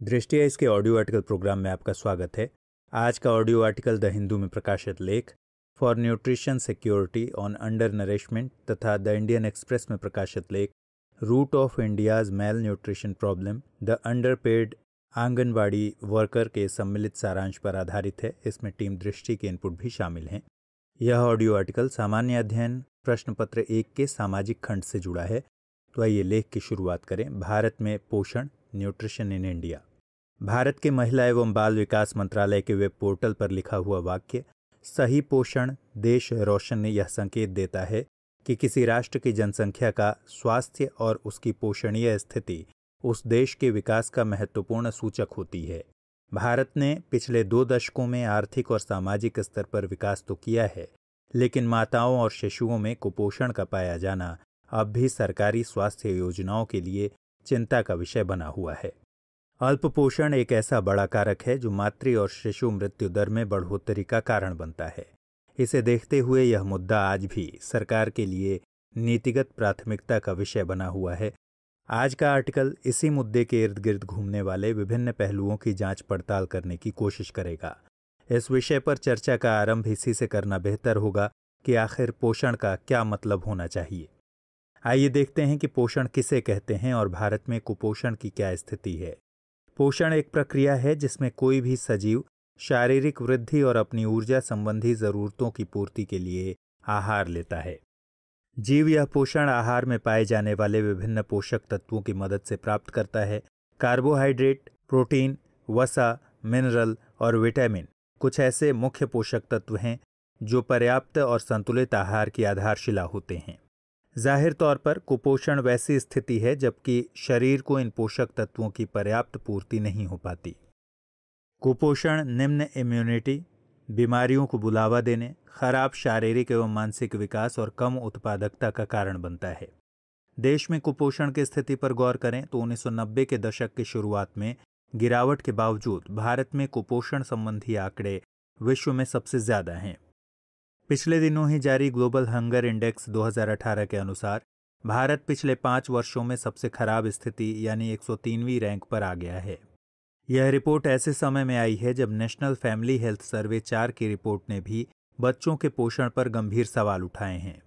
दृष्टि इसके audio article programme में आपका स्वागत है। आज का ऑडियो आर्टिकल द हिंदू में प्रकाशित लेख for nutrition security on undernourishment तथा द इंडियन एक्सप्रेस में प्रकाशित लेख root of India's malnutrition problem the underpaid anganwadi worker के सम्मिलित सारांश पर आधारित है। इसमें टीम दृष्टि के इनपुट भी शामिल हैं। यह ऑडियो आर्टिकल सामान्य अध्ययन, प्रश्न पत्र एक के सामाजिक खंड से जुड़ा है। तो आइए लेख की शुरुआत करें। भारत में पोषण न्यूट्रिशन इन इंडिया भारत के महिला एवं बाल विकास मंत्रालय के वेब पोर्टल पर लिखा हुआ वाक्य, सही पोषण देश रोशन ने यह संकेत देता है कि किसी राष्ट्र की जनसंख्या का स्वास्थ्य और उसकी पोषणीय स्थिति उस देश के विकास का महत्वपूर्ण सूचक होती है। भारत ने पिछले दो दशकों में आर्थिक और सामाजिक स्तर पर विकास तो किया है, लेकिन माताओं और शिशुओं में कुपोषण का पाया जाना अब भी सरकारी स्वास्थ्य योजनाओं के लिए चिंता का विषय बना हुआ है। अल्पपोषण एक ऐसा बड़ा कारक है जो मातृ और शिशु मृत्यु दर में बढ़ोतरी का कारण बनता है। इसे देखते हुए यह मुद्दा आज भी सरकार के लिए नीतिगत प्राथमिकता का विषय बना हुआ है। आज का आर्टिकल इसी मुद्दे के इर्द गिर्द घूमने वाले विभिन्न पहलुओं की जाँच पड़ताल करने की कोशिश करेगा। इस विषय पर चर्चा का आरंभ इसी से करना बेहतर होगा कि आखिर पोषण का क्या मतलब होना चाहिए। आइए देखते हैं कि पोषण किसे कहते हैं और भारत में कुपोषण की क्या स्थिति है। पोषण एक प्रक्रिया है जिसमें कोई भी सजीव शारीरिक वृद्धि और अपनी ऊर्जा संबंधी जरूरतों की पूर्ति के लिए आहार लेता है। जीव यह पोषण आहार में पाए जाने वाले विभिन्न पोषक तत्वों की मदद से प्राप्त करता है। कार्बोहाइड्रेट, प्रोटीन, वसा, मिनरल और विटामिन कुछ ऐसे मुख्य पोषक तत्व हैं जो पर्याप्त और संतुलित आहार की आधारशिला होते हैं। ज़ाहिर तौर पर कुपोषण वैसी स्थिति है जबकि शरीर को इन पोषक तत्वों की पर्याप्त पूर्ति नहीं हो पाती। कुपोषण, निम्न इम्यूनिटी बीमारियों को बुलावा देने, खराब शारीरिक एवं मानसिक विकास और कम उत्पादकता का कारण बनता है। देश में कुपोषण की स्थिति पर गौर करें तो 1990 के दशक की शुरुआत में गिरावट के बावजूद भारत में कुपोषण संबंधी आंकड़े विश्व में सबसे ज़्यादा हैं। पिछले दिनों ही जारी ग्लोबल हंगर इंडेक्स 2018 के अनुसार, भारत पिछले पाँच वर्षों में सबसे खराब स्थिति यानी 103वीं रैंक पर आ गया है। यह रिपोर्ट ऐसे समय में आई है जब नेशनल फैमिली हेल्थ सर्वे चार की रिपोर्ट ने भी बच्चों के पोषण पर गंभीर सवाल उठाए हैं।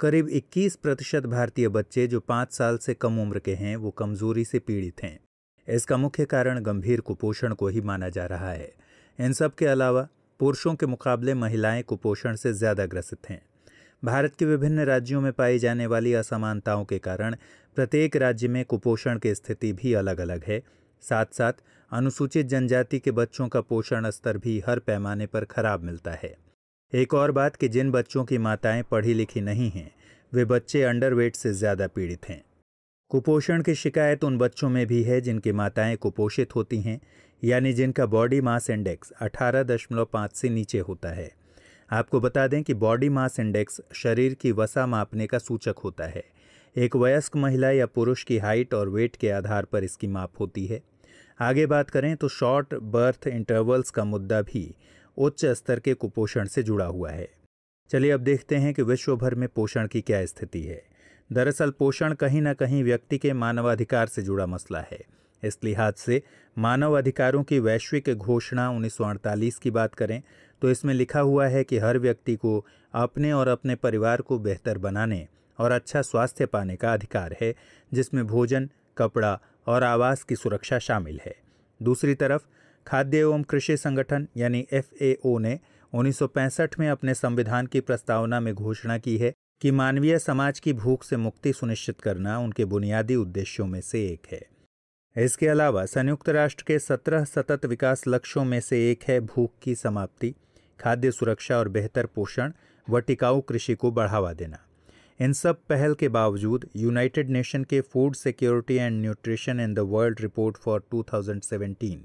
करीब 21 प्रतिशत भारतीय बच्चे जो पाँच साल से कम उम्र के हैं, वो कमज़ोरी से पीड़ित हैं। इसका मुख्य कारण गंभीर कुपोषण को ही माना जा रहा है। इन सब के अलावा पुरुषों के मुकाबले महिलाएँ कुपोषण से ज़्यादा ग्रसित हैं। भारत के विभिन्न राज्यों में पाई जाने वाली असमानताओं के कारण प्रत्येक राज्य में कुपोषण की स्थिति भी अलग अलग है। साथ साथ अनुसूचित जनजाति के बच्चों का पोषण स्तर भी हर पैमाने पर खराब मिलता है। एक और बात कि जिन बच्चों की माताएँ पढ़ी लिखी नहीं हैं, वे बच्चे अंडरवेट से ज़्यादा पीड़ित हैं। कुपोषण की शिकायत उन बच्चों में भी है जिनकी माताएँ कुपोषित होती हैं। यानी जिनका बॉडी मास इंडेक्स 18.5 से नीचे होता है। आपको बता दें कि बॉडी मास इंडेक्स शरीर की वसा मापने का सूचक होता है। एक वयस्क महिला या पुरुष की हाइट और वेट के आधार पर इसकी माप होती है। आगे बात करें तो शॉर्ट बर्थ इंटरवल्स का मुद्दा भी उच्च स्तर के कुपोषण से जुड़ा हुआ है। चलिए अब देखते हैं कि विश्व भर में पोषण की क्या स्थिति है। दरअसल पोषण कहीं ना कहीं व्यक्ति के मानवाधिकार से जुड़ा मसला है। इस लिहाज से मानव अधिकारों की वैश्विक घोषणा 1948 की बात करें तो इसमें लिखा हुआ है कि हर व्यक्ति को अपने और अपने परिवार को बेहतर बनाने और अच्छा स्वास्थ्य पाने का अधिकार है, जिसमें भोजन, कपड़ा और आवास की सुरक्षा शामिल है। दूसरी तरफ़, खाद्य एवं कृषि संगठन यानी एफएओ ने 1965 में अपने संविधान की प्रस्तावना में घोषणा की है कि मानवीय समाज की भूख से मुक्ति सुनिश्चित करना उनके बुनियादी उद्देश्यों में से एक है। इसके अलावा संयुक्त राष्ट्र के सत्रह सतत विकास लक्ष्यों में से एक है भूख की समाप्ति, खाद्य सुरक्षा और बेहतर पोषण व टिकाऊ कृषि को बढ़ावा देना। इन सब पहल के बावजूद यूनाइटेड नेशन के food security and nutrition in the world report for 2017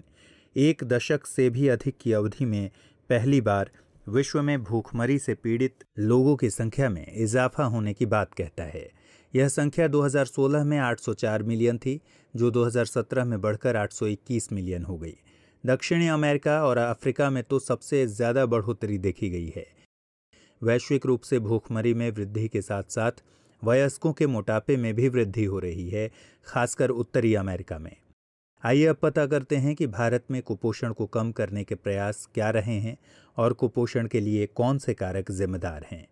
एक दशक से भी अधिक की अवधि में पहली बार विश्व में भूखमरी से पीड़ित लोगों की संख्या में इजाफा होने की बात कहता है। यह संख्या 2016 में 804 मिलियन थी जो 2017 में बढ़कर 821 मिलियन हो गई। दक्षिणी अमेरिका और अफ्रीका में तो सबसे ज़्यादा बढ़ोतरी देखी गई है। वैश्विक रूप से भूखमरी में वृद्धि के साथ साथ वयस्कों के मोटापे में भी वृद्धि हो रही है, खासकर उत्तरी अमेरिका में। आइए अब पता करते हैं कि भारत में कुपोषण को कम करने के प्रयास क्या रहे हैं और कुपोषण के लिए कौन से कारक जिम्मेदार हैं।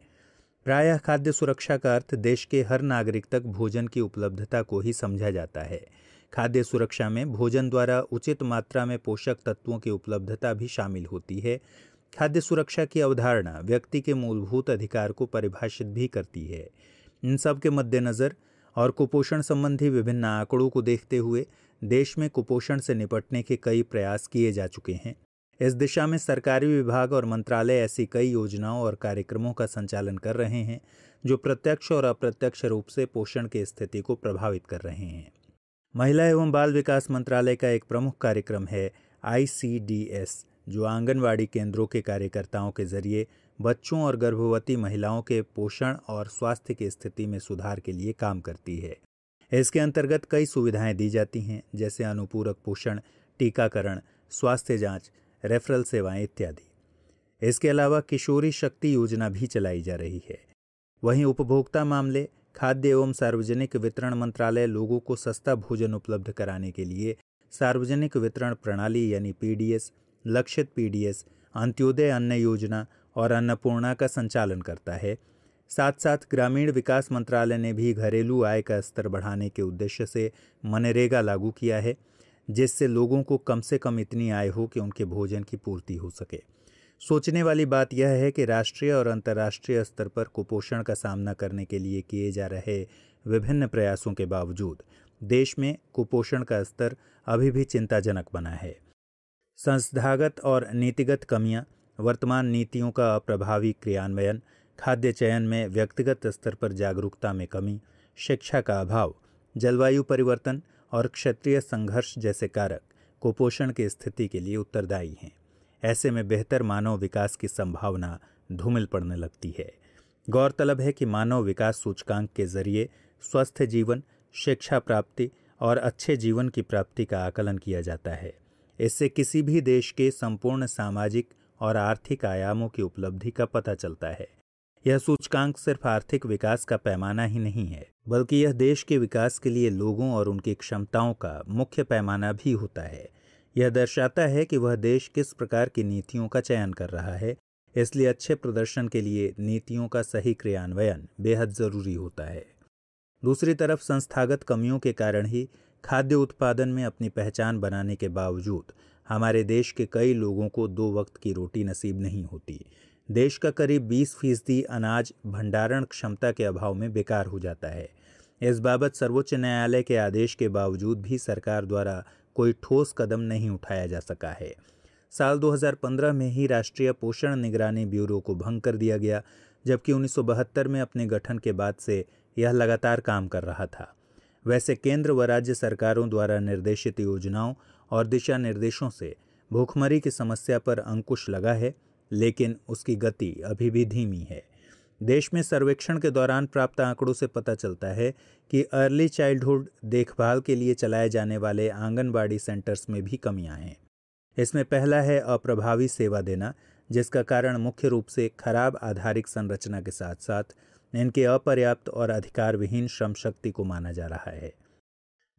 प्रायः खाद्य सुरक्षा का अर्थ देश के हर नागरिक तक भोजन की उपलब्धता को ही समझा जाता है। खाद्य सुरक्षा में भोजन द्वारा उचित मात्रा में पोषक तत्वों की उपलब्धता भी शामिल होती है। खाद्य सुरक्षा की अवधारणा व्यक्ति के मूलभूत अधिकार को परिभाषित भी करती है। इन सब के मद्देनज़र और कुपोषण संबंधी विभिन्न आंकड़ों को देखते हुए देश में कुपोषण से निपटने के कई प्रयास किए जा चुके हैं। इस दिशा में सरकारी विभाग और मंत्रालय ऐसी कई योजनाओं और कार्यक्रमों का संचालन कर रहे हैं, जो प्रत्यक्ष और अप्रत्यक्ष रूप से पोषण की स्थिति को प्रभावित कर रहे हैं। महिला एवं बाल विकास मंत्रालय का एक प्रमुख कार्यक्रम है आईसीडीएस, जो आंगनवाड़ी केंद्रों के कार्यकर्ताओं के ज़रिए बच्चों और गर्भवती महिलाओं के पोषण और स्वास्थ्य की स्थिति में सुधार के लिए काम करती है। इसके अंतर्गत कई सुविधाएँ दी जाती हैं, जैसे अनुपूरक पोषण, टीकाकरण, स्वास्थ्य जाँच, रेफरल सेवाएँ इत्यादि। इसके अलावा किशोरी शक्ति योजना भी चलाई जा रही है। वहीं उपभोक्ता मामले खाद्य एवं सार्वजनिक वितरण मंत्रालय लोगों को सस्ता भोजन उपलब्ध कराने के लिए सार्वजनिक वितरण प्रणाली यानी पीडीएस, लक्षित पीडीएस, अंत्योदय अन्न योजना और अन्नपूर्णा का संचालन करता है। साथ साथ ग्रामीण विकास मंत्रालय ने भी घरेलू आय का स्तर बढ़ाने के उद्देश्य से मनरेगा लागू किया है, जिससे लोगों को कम से कम इतनी आय हो कि उनके भोजन की पूर्ति हो सके। सोचने वाली बात यह है कि राष्ट्रीय और अंतर्राष्ट्रीय स्तर पर कुपोषण का सामना करने के लिए किए जा रहे विभिन्न प्रयासों के बावजूद, देश में कुपोषण का स्तर अभी भी चिंताजनक बना है। संस्थागत और नीतिगत कमियाँ, वर्तमान नीतियों का अप्रभावी क्रियान्वयन, खाद्य चयन में व्यक्तिगत स्तर पर जागरूकता में कमी, शिक्षा का अभाव, जलवायु परिवर्तन और क्षेत्रीय संघर्ष जैसे कारक कुपोषण की स्थिति के लिए उत्तरदायी हैं। ऐसे में बेहतर मानव विकास की संभावना धूमिल पड़ने लगती है। गौरतलब है कि मानव विकास सूचकांक के ज़रिए स्वस्थ जीवन, शिक्षा प्राप्ति और अच्छे जीवन की प्राप्ति का आकलन किया जाता है। इससे किसी भी देश के संपूर्ण सामाजिक और आर्थिक आयामों की उपलब्धि का पता चलता है। यह सूचकांक सिर्फ़ आर्थिक विकास का पैमाना ही नहीं है, बल्कि यह देश के विकास के लिए लोगों और उनकी क्षमताओं का मुख्य पैमाना भी होता है। यह दर्शाता है कि वह देश किस प्रकार की नीतियों का चयन कर रहा है, इसलिए अच्छे प्रदर्शन के लिए नीतियों का सही क्रियान्वयन बेहद ज़रूरी होता है। दूसरी तरफ़, संस्थागत कमियों के कारण ही खाद्य उत्पादन में अपनी पहचान बनाने के बावजूद हमारे देश के कई लोगों को दो वक्त की रोटी नसीब नहीं होती। देश का करीब 20 फ़ीसदी अनाज भंडारण क्षमता के अभाव में बेकार हो जाता है। इस बाबत सर्वोच्च न्यायालय के आदेश के बावजूद भी सरकार द्वारा कोई ठोस कदम नहीं उठाया जा सका है। साल 2015 में ही राष्ट्रीय पोषण निगरानी ब्यूरो को भंग कर दिया गया, जबकि उन्नीस सौ बहत्तर में अपने गठन के बाद से यह लगातार काम कर रहा था। वैसे केंद्र व राज्य सरकारों द्वारा निर्देशित योजनाओं और दिशा निर्देशों से भूखमरी की समस्या पर अंकुश लगा है, लेकिन उसकी गति अभी भी धीमी है। देश में सर्वेक्षण के दौरान प्राप्त आंकड़ों से पता चलता है कि अर्ली चाइल्डहुड देखभाल के लिए चलाए जाने वाले आंगनबाड़ी सेंटर्स में भी कमियाँ हैं। इसमें पहला है अप्रभावी सेवा देना, जिसका कारण मुख्य रूप से खराब आधारिक संरचना के साथ साथ इनके अपर्याप्त और अधिकार विहीन श्रम शक्ति को माना जा रहा है।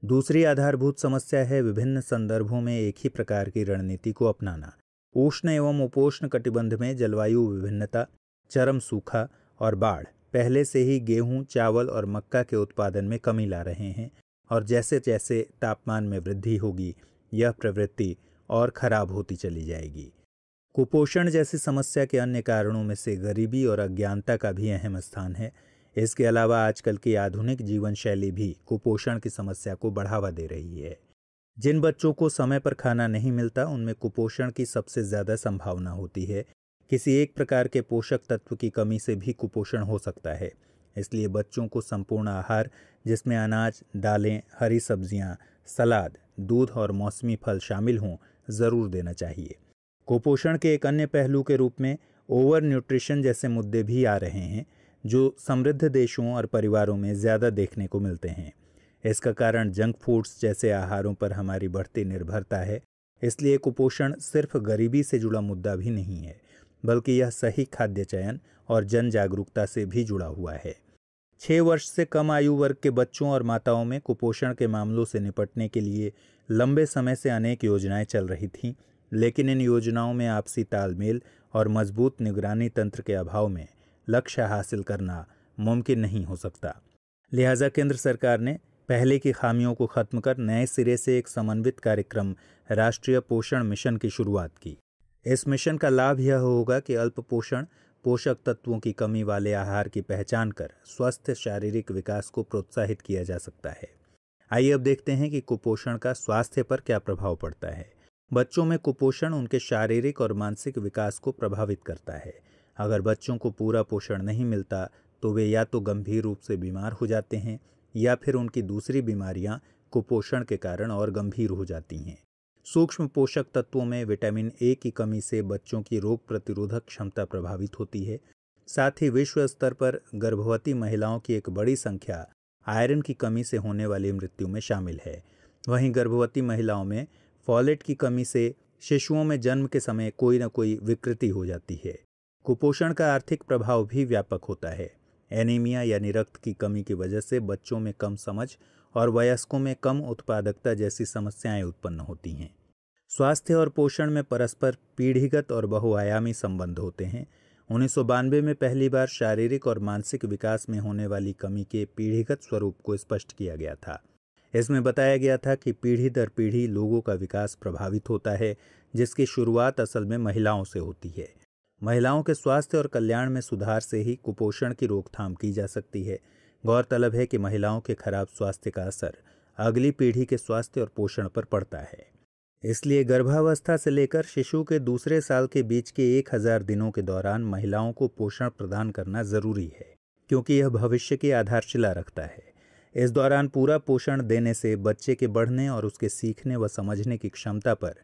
दूसरी आधारभूत समस्या है विभिन्न संदर्भों में एक ही प्रकार की रणनीति को अपनाना। उष्ण एवं उपोष्ण कटिबंध में जलवायु विभिन्नता, चरम सूखा और बाढ़। पहले से ही गेहूँ, चावल और मक्का के उत्पादन में कमी ला रहे हैं और जैसे जैसे तापमान में वृद्धि होगी, यह प्रवृत्ति और खराब होती चली जाएगी। कुपोषण जैसी समस्या के अन्य कारणों में से गरीबी और अज्ञानता का भी अहम स्थान है। इसके अलावा आजकल की आधुनिक जीवन शैली भी कुपोषण की समस्या को बढ़ावा दे रही है। जिन बच्चों को समय पर खाना नहीं मिलता, उनमें कुपोषण की सबसे ज़्यादा संभावना होती है। किसी एक प्रकार के पोषक तत्व की कमी से भी कुपोषण हो सकता है। इसलिए बच्चों को संपूर्ण आहार जिसमें अनाज दालें हरी सब्ज़ियाँ, सलाद दूध और मौसमी फल शामिल हों ज़रूर देना चाहिए। कुपोषण के एक अन्य पहलू के रूप में ओवर न्यूट्रिशन जैसे मुद्दे भी आ रहे हैं जो समृद्ध देशों और परिवारों में ज़्यादा देखने को मिलते हैं। इसका कारण जंक फूड्स जैसे आहारों पर हमारी बढ़ती निर्भरता है इसलिए कुपोषण सिर्फ़ गरीबी से जुड़ा मुद्दा भी नहीं है। बल्कि यह सही खाद्य चयन और जन जागरूकता से भी जुड़ा हुआ है। छः वर्ष से कम आयु वर्ग के बच्चों और माताओं में कुपोषण के मामलों से निपटने के लिए लंबे समय से अनेक योजनाएँ चल रही थीं, लेकिन इन योजनाओं में आपसी तालमेल और मज़बूत निगरानी तंत्र के अभाव में लक्ष्य हासिल करना मुमकिन नहीं हो सकता। लिहाजा केंद्र सरकार ने पहले की खामियों को खत्म कर नए सिरे से एक समन्वित कार्यक्रम राष्ट्रीय पोषण मिशन की शुरुआत की। इस मिशन का लाभ यह होगा कि अल्प पोषण पोषक तत्वों की कमी वाले आहार की पहचान कर स्वस्थ शारीरिक विकास को प्रोत्साहित किया जा सकता है। आइए अब देखते हैं कि कुपोषण का स्वास्थ्य पर क्या प्रभाव पड़ता है। बच्चों में कुपोषण उनके शारीरिक और मानसिक विकास को प्रभावित करता है। अगर बच्चों को पूरा पोषण नहीं मिलता तो वे या तो गंभीर रूप से बीमार हो जाते हैं, या फिर उनकी दूसरी बीमारियाँ कुपोषण के कारण और गंभीर हो जाती हैं। सूक्ष्म पोषक तत्वों में विटामिन ए की कमी से बच्चों की रोग प्रतिरोधक क्षमता प्रभावित होती है। साथ ही विश्व स्तर पर गर्भवती महिलाओं की एक बड़ी संख्या आयरन की कमी से होने वाली मृत्यु में शामिल है। वहीं गर्भवती महिलाओं में फॉलेट की कमी से शिशुओं में जन्म के समय कोई न कोई विकृति हो जाती है। कुपोषण का आर्थिक प्रभाव भी व्यापक होता है। एनीमिया यानी रक्त की कमी की वजह से बच्चों में कम समझ और वयस्कों में कम उत्पादकता जैसी समस्याएँ उत्पन्न होती हैं। स्वास्थ्य और पोषण में परस्पर पीढ़ीगत और बहुआयामी संबंध होते हैं। उन्नीस सौ बानबे में पहली बार शारीरिक और मानसिक विकास में होने वाली कमी के पीढ़ीगत स्वरूप को स्पष्ट किया गया था। इसमें बताया गया था कि पीढ़ी दर पीढ़ी लोगों का विकास प्रभावित होता है, जिसकी शुरुआत असल में महिलाओं से होती है। महिलाओं के स्वास्थ्य और कल्याण में सुधार से ही कुपोषण की रोकथाम की जा सकती है। गौरतलब है कि महिलाओं के खराब स्वास्थ्य का असर अगली पीढ़ी के स्वास्थ्य और पोषण पर पड़ता है। इसलिए गर्भावस्था से लेकर शिशु के दूसरे साल के बीच के एक हज़ार दिनों के दौरान महिलाओं को पोषण प्रदान करना ज़रूरी है, क्योंकि यह भविष्य की आधारशिला रखता है। इस दौरान पूरा पोषण देने से बच्चे के बढ़ने और उसके सीखने व समझने की क्षमता पर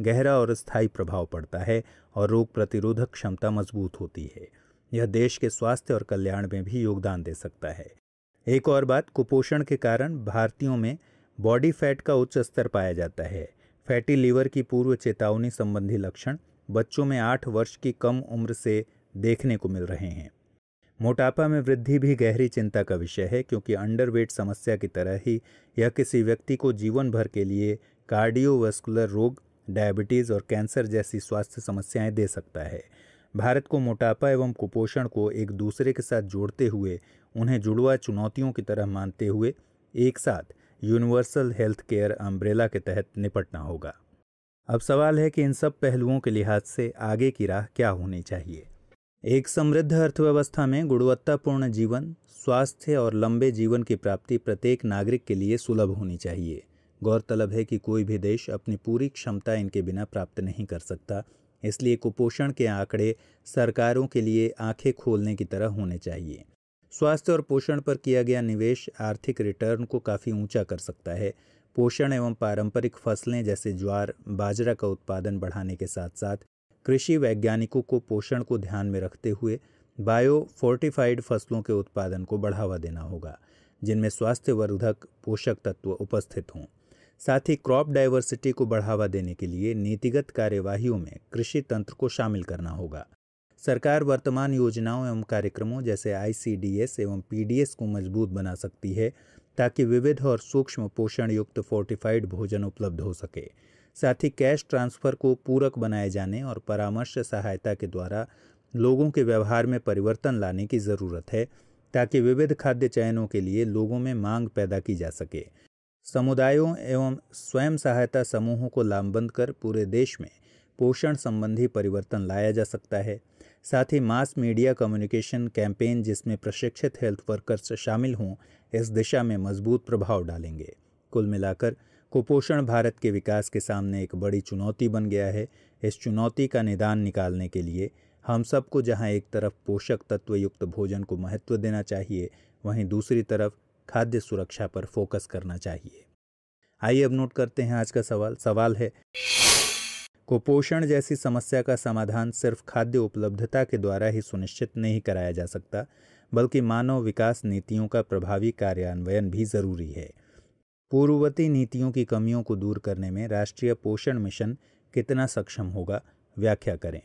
गहरा और स्थायी प्रभाव पड़ता है और रोग प्रतिरोधक क्षमता मज़बूत होती है। यह देश के स्वास्थ्य और कल्याण में भी योगदान दे सकता है। एक और बात, कुपोषण के कारण भारतीयों में बॉडी फैट का उच्च स्तर पाया जाता है। फैटी लीवर की पूर्व चेतावनी संबंधी लक्षण बच्चों में आठ वर्ष की कम उम्र से देखने को मिल रहे हैं। मोटापा में वृद्धि भी गहरी चिंता का विषय है, क्योंकि अंडरवेट समस्या की तरह ही यह किसी व्यक्ति को जीवन भर के लिए कार्डियोवास्कुलर रोग डायबिटीज़ और कैंसर जैसी स्वास्थ्य समस्याएँ दे सकता है। भारत को मोटापा एवं कुपोषण को एक दूसरे के साथ जोड़ते हुए, उन्हें जुड़वा चुनौतियों की तरह मानते हुए, एक साथ यूनिवर्सल हेल्थ केयर अम्ब्रेला के तहत निपटना होगा। अब सवाल है कि इन सब पहलुओं के लिहाज से आगे की राह क्या होनी चाहिए? एक समृद्ध अर्थव्यवस्था में गुणवत्तापूर्ण जीवन, स्वास्थ्य और लंबे जीवन की प्राप्ति प्रत्येक नागरिक के लिए सुलभ होनी चाहिए। गौरतलब है कि कोई भी देश अपनी पूरी क्षमता इनके बिना प्राप्त नहीं कर सकता, इसलिए कुपोषण के आंकड़े सरकारों के लिए आँखें खोलने की तरह होने चाहिए। स्वास्थ्य और पोषण पर किया गया निवेश आर्थिक रिटर्न को काफ़ी ऊँचा कर सकता है। पोषण एवं पारंपरिक फ़सलें जैसे ज्वार, बाजरा का उत्पादन बढ़ाने के साथ साथ कृषि वैज्ञानिकों को पोषण को ध्यान में रखते हुए बायो फोर्टिफाइड फ़सलों के उत्पादन को बढ़ावा देना होगा, जिनमें स्वास्थ्यवर्धक पोषक तत्व उपस्थित हों। साथ ही क्रॉप डाइवर्सिटी को बढ़ावा देने के लिए नीतिगत कार्यवाहियों में कृषि तंत्र को शामिल करना होगा। सरकार वर्तमान योजनाओं एवं कार्यक्रमों जैसे आईसीडीएस एवं पीडीएस को मज़बूत बना सकती है, ताकि विविध और सूक्ष्म पोषण युक्त फोर्टिफाइड भोजन उपलब्ध हो सके। साथ ही कैश ट्रांसफ़र को पूरक बनाए जाने और परामर्श सहायता के द्वारा लोगों के व्यवहार में परिवर्तन लाने की ज़रूरत है, ताकि विविध खाद्य चयनों के लिए लोगों में मांग पैदा की जा सके। समुदायों एवं स्वयं सहायता समूहों को लामबंद कर पूरे देश में पोषण संबंधी परिवर्तन लाया जा सकता है। साथ ही मास मीडिया कम्युनिकेशन कैंपेन जिसमें प्रशिक्षित हेल्थ वर्कर्स शामिल हों, इस दिशा में मज़बूत प्रभाव डालेंगे। कुल मिलाकर कुपोषण भारत के विकास के सामने एक बड़ी चुनौती बन गया है। इस चुनौती का निदान निकालने के लिए हम सबको जहाँ एक तरफ़ पोषक तत्व युक्त भोजन को महत्व देना चाहिए, वहीं दूसरी तरफ़ खाद्य सुरक्षा पर फोकस करना चाहिए। आइए अब नोट करते हैं आज का सवाल। सवाल है, कुपोषण जैसी समस्या का समाधान सिर्फ़ खाद्य उपलब्धता के द्वारा ही सुनिश्चित नहीं कराया जा सकता, बल्कि मानव विकास नीतियों का प्रभावी कार्यान्वयन भी ज़रूरी है। पूर्ववर्ती नीतियों की कमियों को दूर करने में राष्ट्रीय पोषण मिशन कितना सक्षम होगा, व्याख्या करें।